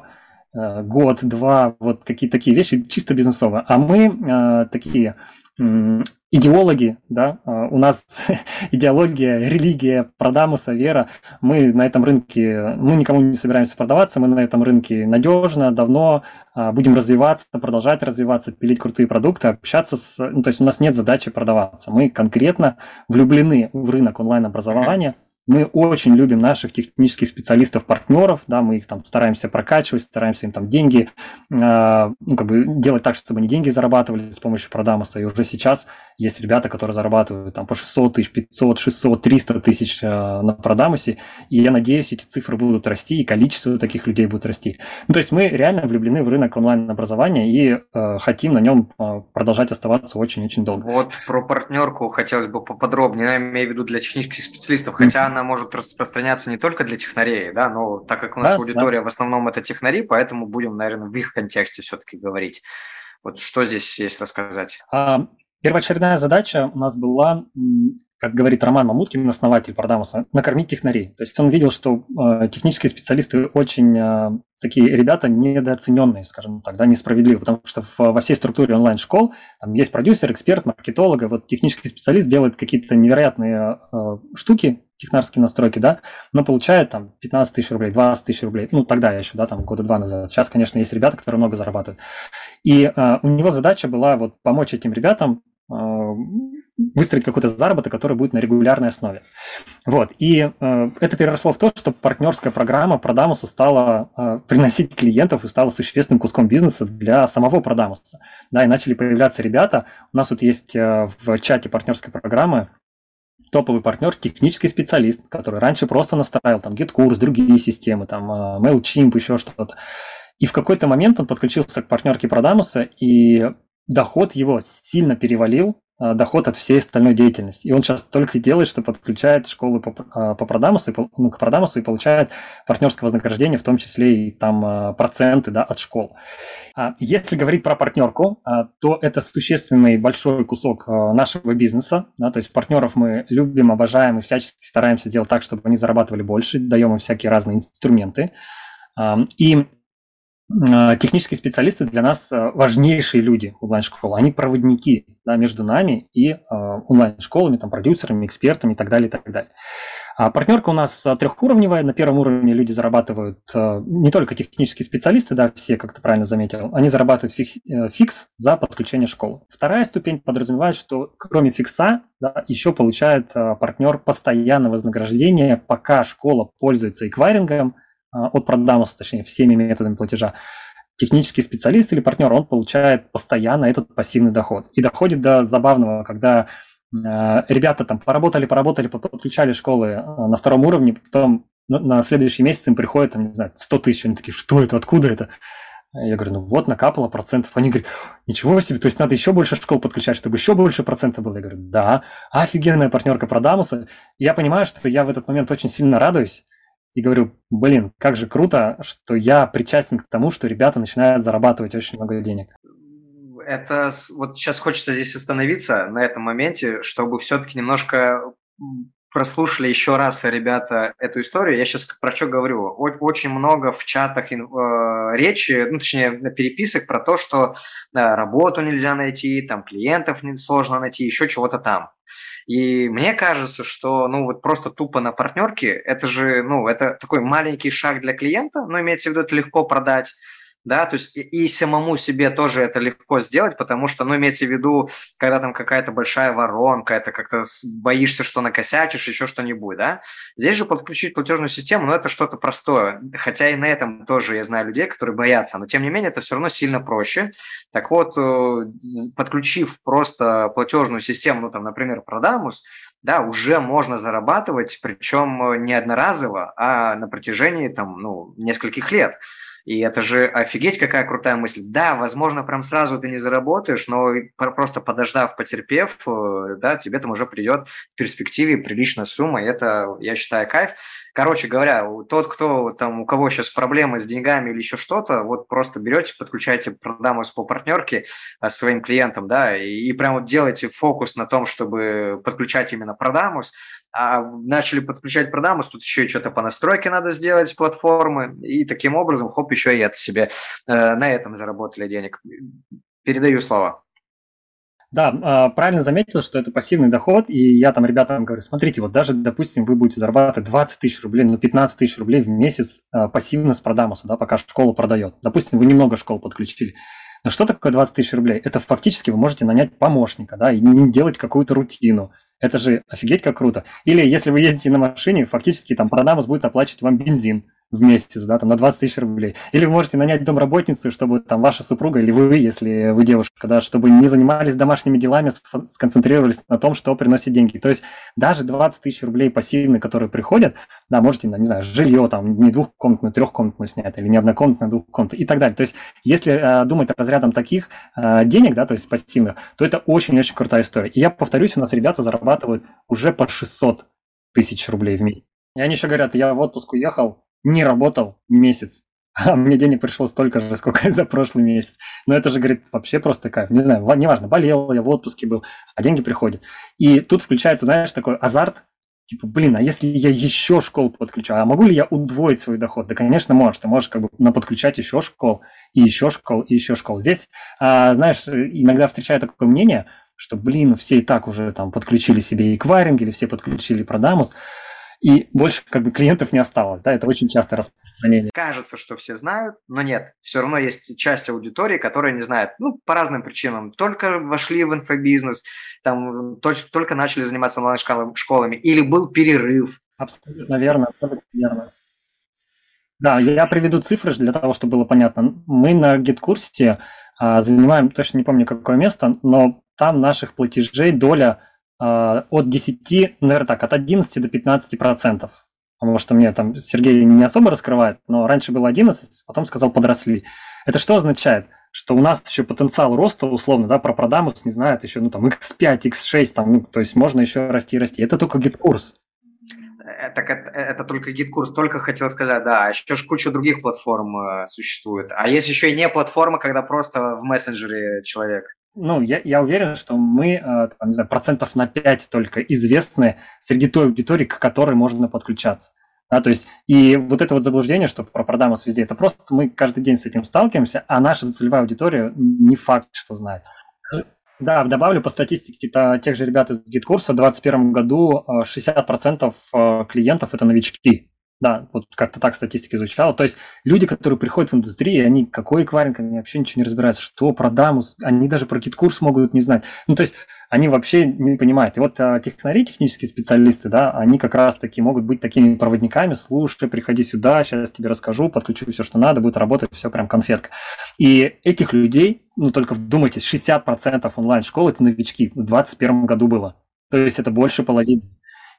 э, год, два, вот какие-то такие вещи чисто бизнесовые. А мы э, такие идеологи, да, а, у нас (laughs) идеология, религия, продамуса, вера, мы на этом рынке, мы никому не собираемся продаваться, мы на этом рынке надежно, давно а, будем развиваться, продолжать развиваться, пилить крутые продукты, общаться с, ну, то есть у нас нет задачи продаваться, мы конкретно влюблены в рынок онлайн-образования, мы очень любим наших технических специалистов-партнеров, да, мы их там стараемся прокачивать, стараемся им там деньги, э, ну, как бы делать так, чтобы они деньги зарабатывали с помощью продамоса. И уже сейчас есть ребята, которые зарабатывают там по 600 тысяч, 500, 600, 300 тысяч э, на продамусе. И я надеюсь, эти цифры будут расти, и количество таких людей будет расти. Ну, то есть мы реально влюблены в рынок онлайн-образования и э, хотим на нем э, продолжать оставаться очень-очень долго. Вот про партнерку хотелось бы поподробнее, я имею в виду для технических специалистов, хотя она может распространяться не только для технарей, да, но так как у нас да, аудитория да. в основном это технари, поэтому будем, наверное, в их контексте все-таки говорить. Вот что здесь есть рассказать? А, первоочередная задача у нас была как говорит Роман Мамуткин, основатель Продамуса, накормить технарей. То есть он видел, что э, технические специалисты очень э, такие ребята недооцененные, скажем так, да, несправедливые, потому что в, во всей структуре онлайн-школ там есть продюсер, эксперт, маркетолог, и вот технический специалист делает какие-то невероятные э, штуки, технарские настройки, да, но получает там 15 тысяч рублей, 20 тысяч рублей, ну тогда еще, да, там года два назад. Сейчас, конечно, есть ребята, которые много зарабатывают. И э, у него задача была вот помочь этим ребятам Э, выстроить какой-то заработок, который будет на регулярной основе. Вот. И э, это переросло в то, что партнерская программа Продамуса стала э, приносить клиентов и стала существенным куском бизнеса для самого Продамуса. Да, и начали появляться ребята. У нас вот есть э, в чате партнерской программы топовый партнер, технический специалист, который раньше просто настраивал там GitKurs, другие системы, там э, MailChimp, еще что-то. И в какой-то момент он подключился к партнерке Продамуса, и доход его сильно перевалил доход от всей остальной деятельности. И он сейчас только делает, что подключает школы по, а, по продамусу, ну, к продамусу и получает партнерское вознаграждение, в том числе и там а, проценты да, от школ. Если говорить про партнерку, то это существенный большой кусок нашего бизнеса. Да, то есть партнеров мы любим, обожаем и всячески стараемся делать так, чтобы они зарабатывали больше, даем им всякие разные инструменты. И Э, технические специалисты для нас э, важнейшие люди онлайн-школы. Они проводники да, между нами и э, онлайн-школами, там, продюсерами, экспертами и так далее, и так далее. А партнерка у нас трехуровневая. На первом уровне люди зарабатывают не только технические специалисты, да, все, как ты правильно заметил, они зарабатывают фикс, фикс за подключение школы. Вторая ступень подразумевает, что кроме фикса да, еще получает партнер постоянное вознаграждение, пока школа пользуется эквайрингом, от продамуса, точнее, всеми методами платежа, технический специалист или партнер, он получает постоянно этот пассивный доход. И доходит до забавного, когда э, ребята там поработали, поработали, подключали школы э, на втором уровне, потом на, следующий месяц им приходит, там, не знаю, 100 тысяч, они такие, что это, откуда это? Я говорю, ну вот, накапало процентов. Они говорят, ничего себе, то есть надо еще больше школ подключать, чтобы еще больше процентов было. Я говорю, да, офигенная партнерка Продамуса. Я понимаю, что я в этот момент очень сильно радуюсь, и говорю, блин, как же круто, что я причастен к тому, что ребята начинают зарабатывать очень много денег. Это вот сейчас хочется здесь остановиться на этом моменте, чтобы все-таки немножко прослушали еще раз, ребята, эту историю, я сейчас про что говорю. Очень много в чатах э, речи, ну, точнее, переписок про то, что э, работу нельзя найти, там клиентов сложно найти, еще чего-то там. И мне кажется, что, ну, вот просто тупо на партнерке, это же, ну, это такой маленький шаг для клиента, но имеется в виду, это легко продать, да, то есть и самому себе тоже это легко сделать, потому что, ну, имеется в виду, когда там какая-то большая воронка, это как-то боишься, что накосячишь, еще что-нибудь, да. Здесь же подключить платежную систему, ну, это что-то простое, хотя и на этом тоже я знаю людей, которые боятся, но тем не менее это все равно сильно проще. Так вот, э, подключив просто платежную систему, ну, там, например, Продамус, да, уже можно зарабатывать, причем не одноразово, а на протяжении, там, ну, нескольких лет. И это же офигеть какая крутая мысль. Да, возможно, прям сразу ты не заработаешь, но просто подождав, потерпев, э, да, тебе там уже придет в перспективе приличная сумма, и это, я считаю, кайф. Короче говоря, тот, кто там, у кого сейчас проблемы с деньгами или еще что-то, вот просто берете, подключаете продамус по партнерке а, своим клиентам, да, и, и прям вот делайте фокус на том, чтобы подключать именно продамус, а начали подключать продамус, тут еще и что-то по настройке надо сделать платформы, и таким образом, хоп, еще и это себе э, на этом заработали денег. Передаю слово. Да, а, правильно заметил, что это пассивный доход, и я там ребятам говорю, смотрите, вот даже, допустим, вы будете зарабатывать 20 тысяч рублей, ну 15 тысяч рублей в месяц а, пассивно с продамуса, да, пока школа продает. Допустим, вы немного школ подключили. Но что такое 20 тысяч рублей? Это фактически вы можете нанять помощника, да, и не делать какую-то рутину. Это же офигеть как круто. Или если вы ездите на машине, фактически там продамус будет оплачивать вам бензин в месяц, да, там на 20 тысяч рублей. Или вы можете нанять домработницу, чтобы там ваша супруга или вы, если вы девушка, да, чтобы не занимались домашними делами, сконцентрировались на том, что приносит деньги. То есть даже 20 тысяч рублей пассивные, которые приходят, да, можете, не знаю, жилье там не двухкомнатную, трехкомнатную снять, или не однокомнатную, двухкомнатную и так далее. То есть если э, думать разрядом таких э, денег, да, то есть пассивных, то это очень-очень крутая история. И я повторюсь, у нас ребята зарабатывают уже по 600 тысяч рублей в месяц. И они еще говорят, я в отпуск уехал, не работал месяц, (laughs) а мне денег пришло столько же, сколько за прошлый месяц. Но это же, говорит, вообще просто кайф. Не знаю, неважно, болел я, в отпуске был, а деньги приходят. И тут включается, знаешь, такой азарт, типа, блин, а если я еще школ подключу, а могу ли я удвоить свой доход? Да, конечно, можешь. Ты можешь как бы подключать еще школ, и еще школ, и еще школ. Здесь, а, знаешь, иногда встречаю такое мнение, что, блин, все и так уже там подключили себе эквайринг, или все подключили продамус и больше как бы клиентов не осталось. Да, это очень частое распространение. Кажется, что все знают, но нет. Все равно есть часть аудитории, которая не знает. Ну, по разным причинам. Только вошли в инфобизнес, там, только, только начали заниматься онлайн-школами, или был перерыв. Абсолютно верно, абсолютно верно. Да, я приведу цифры для того, чтобы было понятно. Мы на GetCourse е а, занимаем, точно не помню какое место, но там наших платежей доля а, от 10, наверное так, от 11 до 15 процентов. Потому что мне там Сергей не особо раскрывает, но раньше было 11, потом сказал подросли. Это что означает? Что у нас еще потенциал роста, условно, да, про продамус не знает еще, ну там x5, x6, там, ну, то есть можно еще расти и расти. Это только GetCourse. Это, это, это только GetCourse, только хотел сказать, да, еще ж куча других платформ э, существует. А есть еще и не платформа, когда просто в мессенджере человек ну, я, я уверен, что мы, э, там, не знаю, процентов на 5 только известны среди той аудитории, к которой можно подключаться. Да, то есть, и вот это вот заблуждение, что про продамус везде, это просто мы каждый день с этим сталкиваемся, а наша целевая аудитория не факт, что знает. Да, добавлю по статистике -то тех же ребят из GetCourse а, в 2021 году 60% э, э, клиентов – это новички. Да, вот как-то так статистика звучала. То есть люди, которые приходят в индустрию, они какой эквайринг, они вообще ничего не разбираются, что про дамус, они даже про кит-курс могут не знать. Ну, то есть они вообще не понимают. И вот а, технари, технические специалисты, да, они как раз-таки могут быть такими проводниками, слушай, приходи сюда, сейчас тебе расскажу, подключу все, что надо, будет работать, все прям конфетка. И этих людей, ну, только вдумайтесь, 60% онлайн-школ – это новички, в 2021 году было. То есть это больше половины.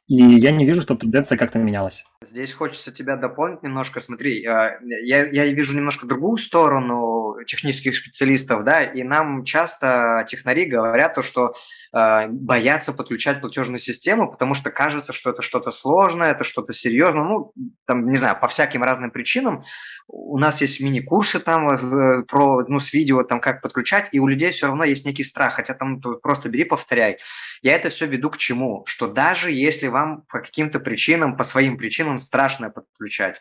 И я не вижу, чтобы тенденция как-то менялась. Здесь хочется тебя дополнить немножко. Смотри, а, я, я вижу немножко другую сторону технических специалистов, да, и нам часто технари говорят то, что э, боятся подключать платежную систему, потому что кажется, что это что-то сложное, это что-то серьезное, ну, там, не знаю, по всяким разным причинам. У нас есть мини-курсы там э, про, ну, с видео, там, как подключать, и у людей все равно есть некий страх, хотя там просто бери, повторяй. Я это все веду к чему? Что даже если вам по каким-то причинам, по своим причинам страшно подключать.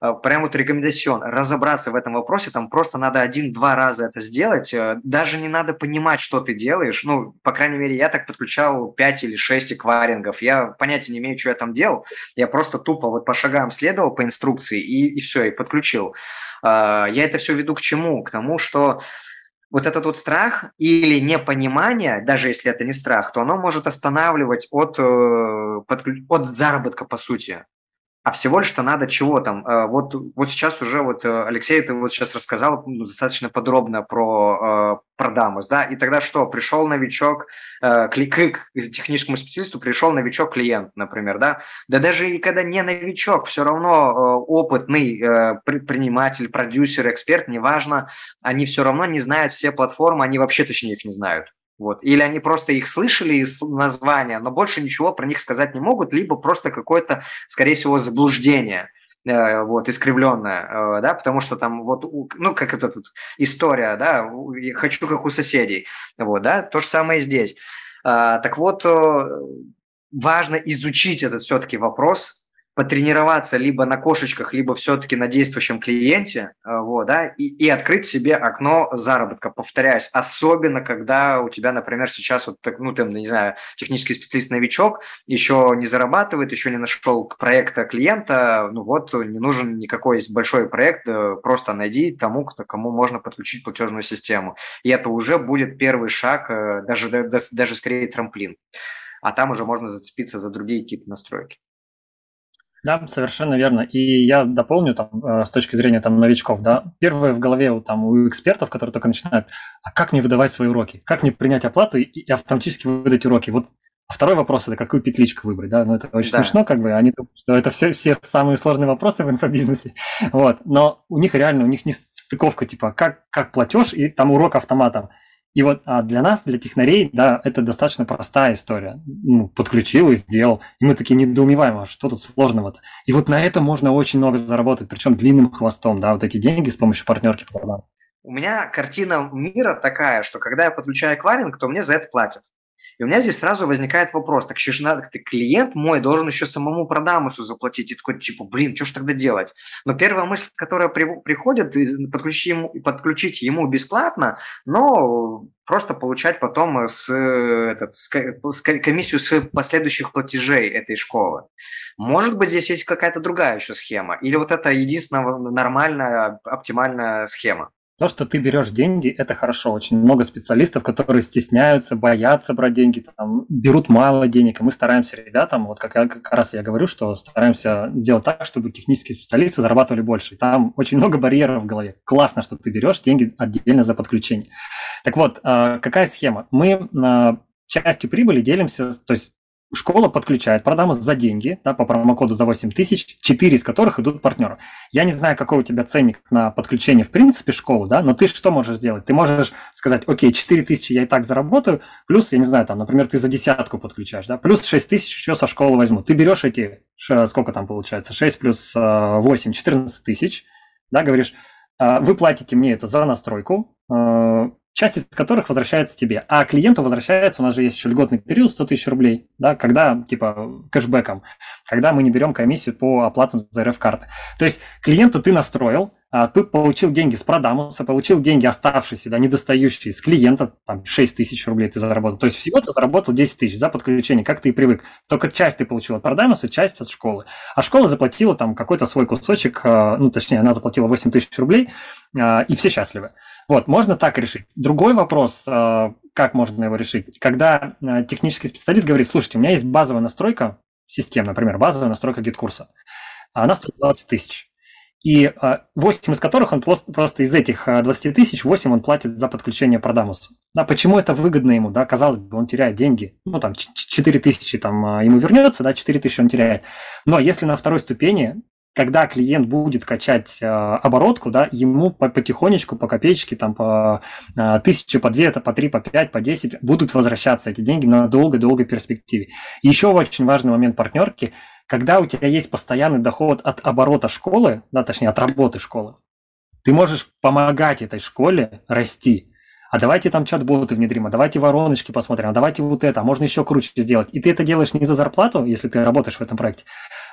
Э, прям вот рекомендацион, разобраться в этом вопросе, там просто надо один-два раза это сделать, э, даже не надо понимать, что ты делаешь, ну, по крайней мере, я так подключал 5 или 6 эквайрингов, я понятия не имею, что я там делал, я просто тупо вот по шагам следовал по инструкции и, и все, и подключил. А, я это все веду к чему? К тому, что вот этот вот страх или непонимание, даже если это не страх, то оно может останавливать от, э, от заработка, по сути а всего лишь-то надо чего там. Э, вот, вот сейчас уже вот э, Алексей, ты вот сейчас рассказал ну, достаточно подробно про, э, про Дамус, да, и тогда что, пришел новичок, к, к техническому специалисту пришел новичок-клиент, например, да, да даже и когда не новичок, все равно опытный предприниматель, продюсер, эксперт, неважно, они все равно не знают все платформы, они вообще точнее их не знают. Вот. Или они просто их слышали из названия, но больше ничего про них сказать не могут, либо просто какое-то, скорее всего, заблуждение э, вот, искривленная, э, да, потому что там вот, ну, как это тут история, да, хочу как у соседей, вот, да, то же самое здесь. А, так вот, э, важно изучить этот все-таки вопрос, потренироваться либо на кошечках, либо все-таки на действующем клиенте, э, вот, да, и, и открыть себе окно заработка, повторяюсь, особенно когда у тебя, например, сейчас вот, ну, ты, не знаю, технический специалист-новичок, еще не зарабатывает, еще не нашел проекта клиента, ну вот, не нужен никакой большой проект, э, просто найди тому, кто, кому можно подключить платежную систему. И это уже будет первый шаг, э, даже, даже скорее трамплин. А там уже можно зацепиться за другие какие-то настройки. Да, совершенно верно. И я дополню там э, с точки зрения там новичков, да, первое в голове у, там, у экспертов, которые только начинают, а как мне выдавать свои уроки? Как мне принять оплату и, и автоматически выдать уроки? Вот а второй вопрос это какую петличку выбрать, да, ну это очень да. смешно, как бы, они что это все, все самые сложные вопросы в инфобизнесе, (laughs) вот, но у них реально, у них не стыковка, типа, как, как платеж и там урок автоматом. И вот а для нас, для технарей, да, это достаточно простая история. Ну, подключил и сделал. И мы такие недоумеваем, а что тут сложного-то? И вот на этом можно очень много заработать, причем длинным хвостом, да, вот эти деньги с помощью партнерки продам. У меня картина мира такая, что когда я подключаю эквайринг, то мне за это платят. И у меня здесь сразу возникает вопрос, так же надо, ты клиент мой должен еще самому продамусу заплатить. И такой, типа, блин, что ж тогда делать? Но первая мысль, которая при, приходит, подключить ему, подключить ему бесплатно, но просто получать потом с, этот, с комиссию с последующих платежей этой школы. Может быть, здесь есть какая-то другая еще схема? Или вот это единственная нормальная, оптимальная схема? То, что ты берешь деньги, это хорошо. Очень много специалистов, которые стесняются, боятся брать деньги, там, берут мало денег. И мы стараемся ребятам, вот как, как раз я говорю, что стараемся сделать так, чтобы технические специалисты зарабатывали больше. И там очень много барьеров в голове. Классно, что ты берешь деньги отдельно за подключение. Так вот, а, какая схема? Мы а, частью прибыли делимся, то есть школа подключает продаму за деньги, да, по промокоду за 8 тысяч, 4 из которых идут партнеру. Я не знаю, какой у тебя ценник на подключение в принципе школы, да, но ты что можешь сделать? Ты можешь сказать, окей, 4 тысячи я и так заработаю, плюс, я не знаю, там, например, ты за десятку подключаешь, да, плюс 6 тысяч еще со школы возьму. Ты берешь эти, сколько там получается, 6 плюс 8, 14 тысяч, да, говоришь, «А, вы платите мне это за настройку, э, часть из которых возвращается тебе, а клиенту возвращается, у нас же есть еще льготный период 100 тысяч рублей, да, когда, типа, кэшбэком, когда мы не берем комиссию по оплатам за РФ-карты. То есть клиенту ты настроил, а ты получил деньги с продамуса, получил деньги оставшиеся, да, недостающие с клиента, там 6 тысяч рублей ты заработал. То есть всего ты заработал 10 тысяч за подключение, как ты и привык. Только часть ты получил от продамуса, часть от школы. А школа заплатила там какой-то свой кусочек, а, ну, точнее, она заплатила 8 тысяч рублей, а, и все счастливы. Вот, можно так решить. Другой вопрос, а, как можно его решить, когда технический специалист говорит, слушайте, у меня есть базовая настройка систем, например, базовая настройка GetCourse а, она стоит 20 тысяч и 8 из которых он просто, просто из этих 20 тысяч 8 он платит за подключение продамуса. Да, почему это выгодно ему? Да, казалось бы, он теряет деньги. Ну, там, 4 тысячи там ему вернется, да, 4 тысячи он теряет. Но если на второй ступени, когда клиент будет качать э, оборотку, да, ему по, потихонечку, по копеечке, там, по э, тысяче, по две, по три, по пять, по десять будут возвращаться эти деньги на долгой-долгой перспективе. Еще очень важный момент партнерки – когда у тебя есть постоянный доход от оборота школы, да, точнее, от работы школы, ты можешь помогать этой школе расти. а давайте там чат-боты внедрим, а давайте вороночки посмотрим, а давайте вот это, а можно еще круче сделать. И ты это делаешь не за зарплату, если ты работаешь в этом проекте,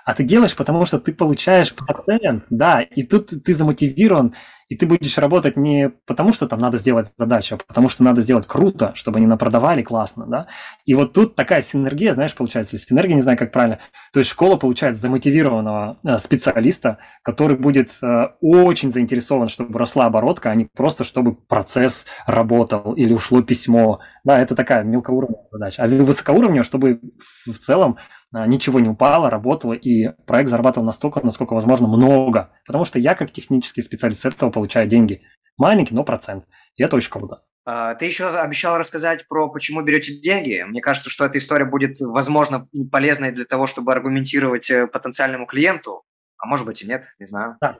а ты делаешь, потому что ты получаешь процент, да, и тут ты замотивирован, и ты будешь работать не потому, что там надо сделать задачу, а потому что надо сделать круто, чтобы они напродавали классно, да. И вот тут такая синергия, знаешь, получается, или синергия, не знаю, как правильно. То есть школа получает замотивированного э, специалиста, который будет э, очень заинтересован, чтобы росла оборотка, а не просто, чтобы процесс работал или ушло письмо. Да, это такая мелкоуровневая задача. А высокоуровневая, чтобы в целом ничего не упало, работало, и проект зарабатывал настолько, насколько возможно, много. Потому что я, как технический специалист, с этого получаю деньги. Маленький, но процент. И это очень круто. А, ты еще обещал рассказать про почему берете деньги. Мне кажется, что эта история будет, возможно, полезной для того, чтобы аргументировать э, потенциальному клиенту. А может быть и нет, не знаю. Да.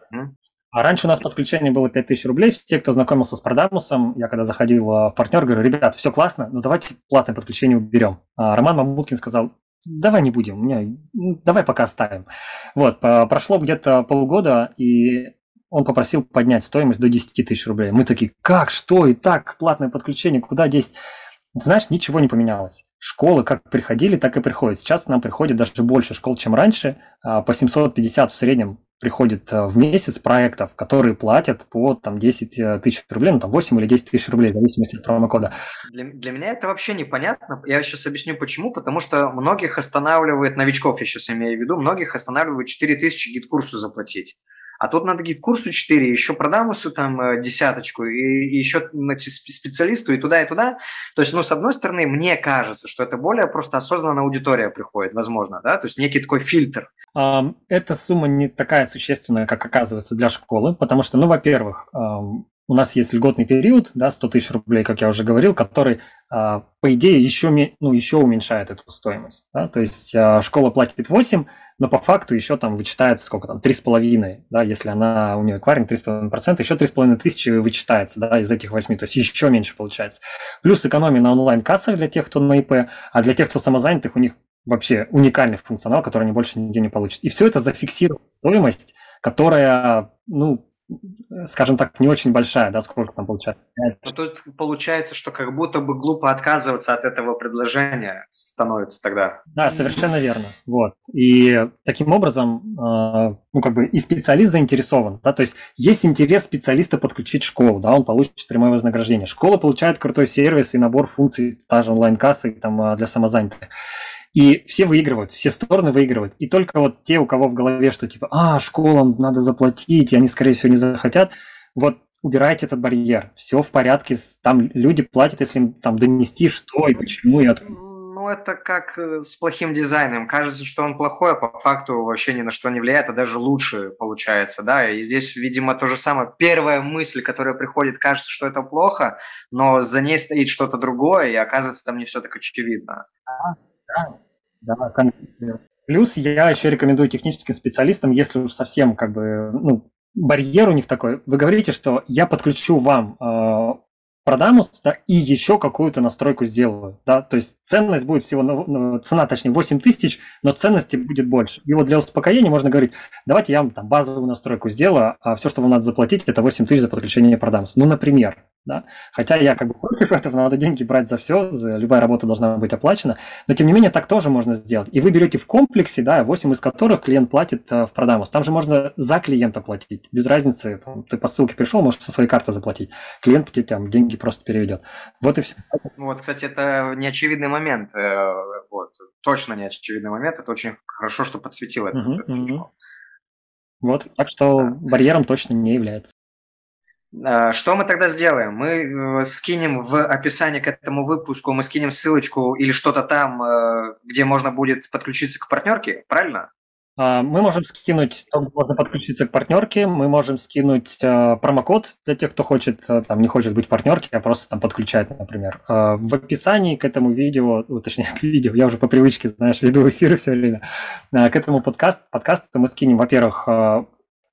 А раньше у нас подключение было 5000 рублей. Все, кто знакомился с Продамусом, я когда заходил в партнер, говорю, ребят, все классно, но давайте платное подключение уберем. А Роман Мамуткин сказал, давай не будем, у меня, давай пока оставим. Вот, прошло где-то полгода, и он попросил поднять стоимость до 10 тысяч рублей. Мы такие, как, что, и так, платное подключение, куда 10? Знаешь, ничего не поменялось. Школы как приходили, так и приходят. Сейчас нам приходит даже больше школ, чем раньше. А, по 750 в среднем приходит э, в месяц проектов, которые платят по там, 10 э, тысяч рублей, ну там 8 или 10 тысяч рублей, в зависимости от промокода. Для, для меня это вообще непонятно. Я сейчас объясню почему. Потому что многих останавливает, новичков я сейчас имею в виду, многих останавливает 4 тысячи GetCourse у заплатить. А тут надо GetCourse у 4, еще продамусу там э, десяточку, и, и еще специалисту и туда, и туда. То есть, ну, с одной стороны, мне кажется, что это более просто осознанная аудитория приходит, возможно, да, то есть некий такой фильтр. Эта сумма не такая существенная, как оказывается для школы, потому что, ну, во-первых, у нас есть льготный период, да, 100 тысяч рублей, как я уже говорил, который, а, по идее, еще, ну, еще уменьшает эту стоимость. Да? То есть а, школа платит 8, но по факту еще там вычитается сколько там, 3,5, да, если она, у нее эквайринг 3,5%, еще 3,5 тысячи вычитается да, из этих 8, то есть еще меньше получается. Плюс экономия на онлайн-кассах для тех, кто на ИП, а для тех, кто самозанятых, у них вообще уникальный функционал, который они больше нигде не получат. И все это зафиксирует стоимость, которая, ну, скажем так, не очень большая, да, сколько там получается? Ну, тут получается, что как будто бы глупо отказываться от этого предложения становится тогда. Да, совершенно верно. Вот. И таким образом, э, ну, как бы и специалист заинтересован, да, то есть есть интерес специалиста подключить школу, да, он получит прямое вознаграждение. Школа получает крутой сервис и набор функций, та же онлайн-кассы там э, для самозанятых. И все выигрывают, все стороны выигрывают. И только вот те, у кого в голове, что типа, а, школам надо заплатить, и они, скорее всего, не захотят, вот убирайте этот барьер. Все в порядке, там люди платят, если им там донести, что и почему, и откуда. Ну, это как э, с плохим дизайном. Кажется, что он плохой, а по факту вообще ни на что не влияет, а даже лучше получается, да. И здесь, видимо, то же самое. Первая мысль, которая приходит, кажется, что это плохо, но за ней стоит что-то другое, и оказывается, там не все так очевидно. Да, да, конечно. Плюс я еще рекомендую техническим специалистам, если уж совсем как бы, ну, барьер у них такой, вы говорите, что я подключу вам э, продамус, да, и еще какую-то настройку сделаю, да, то есть ценность будет всего, ну, ну цена, точнее, 8 тысяч, но ценности будет больше. И вот для успокоения можно говорить, давайте я вам там базовую настройку сделаю, а все, что вам надо заплатить, это 8 тысяч за подключение продамус. Ну, например, да? Хотя я как бы против (laughs) этого, надо деньги брать за все, за, любая работа должна быть оплачена, но тем не менее так тоже можно сделать. И вы берете в комплексе, да, 8 из которых клиент платит э, в продамус. Там же можно за клиента платить, без разницы, там, ты по ссылке пришел, можешь со своей карты заплатить. Клиент тебе там деньги просто переведет. Вот и все. Вот, кстати, это неочевидный момент, э, вот, точно неочевидный момент, это очень хорошо, что подсветил это. Угу. Вот, так что барьером точно не является. А, что мы тогда сделаем? Мы э, скинем в описании к этому выпуску, мы скинем ссылочку или что-то там, э, где можно будет подключиться к партнерке, правильно? А, мы можем скинуть, там можно подключиться к партнерке, мы можем скинуть э, промокод для тех, кто хочет, там, не хочет быть партнерки, а просто там подключать, например. В описании к этому видео, точнее, к видео, я уже по привычке, знаешь, веду эфиры все время, к этому подкаст, подкасту мы скинем, во-первых,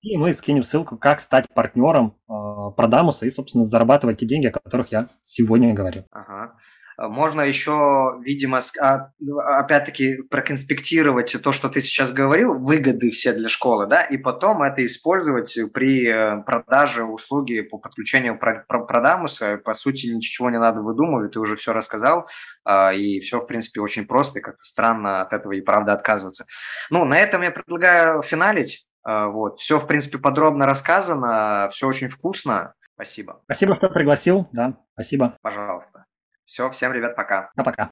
и мы скинем ссылку, как стать партнером э, Продамуса и, собственно, зарабатывать те деньги, о которых я сегодня говорил. Ага. можно еще, видимо, а, опять-таки проконспектировать то, что ты сейчас говорил, выгоды все для школы, да, и потом это использовать при э, продаже услуги по подключению продамуса. По сути, ничего не надо выдумывать, ты уже все рассказал, а, и все, в принципе, очень просто, и как-то странно от этого и правда отказываться. Ну, на этом я предлагаю финалить. А, вот. Все, в принципе, подробно рассказано, все очень вкусно. Спасибо. Спасибо, что пригласил. Да, спасибо. Пожалуйста. Все, всем, ребят, пока. А пока.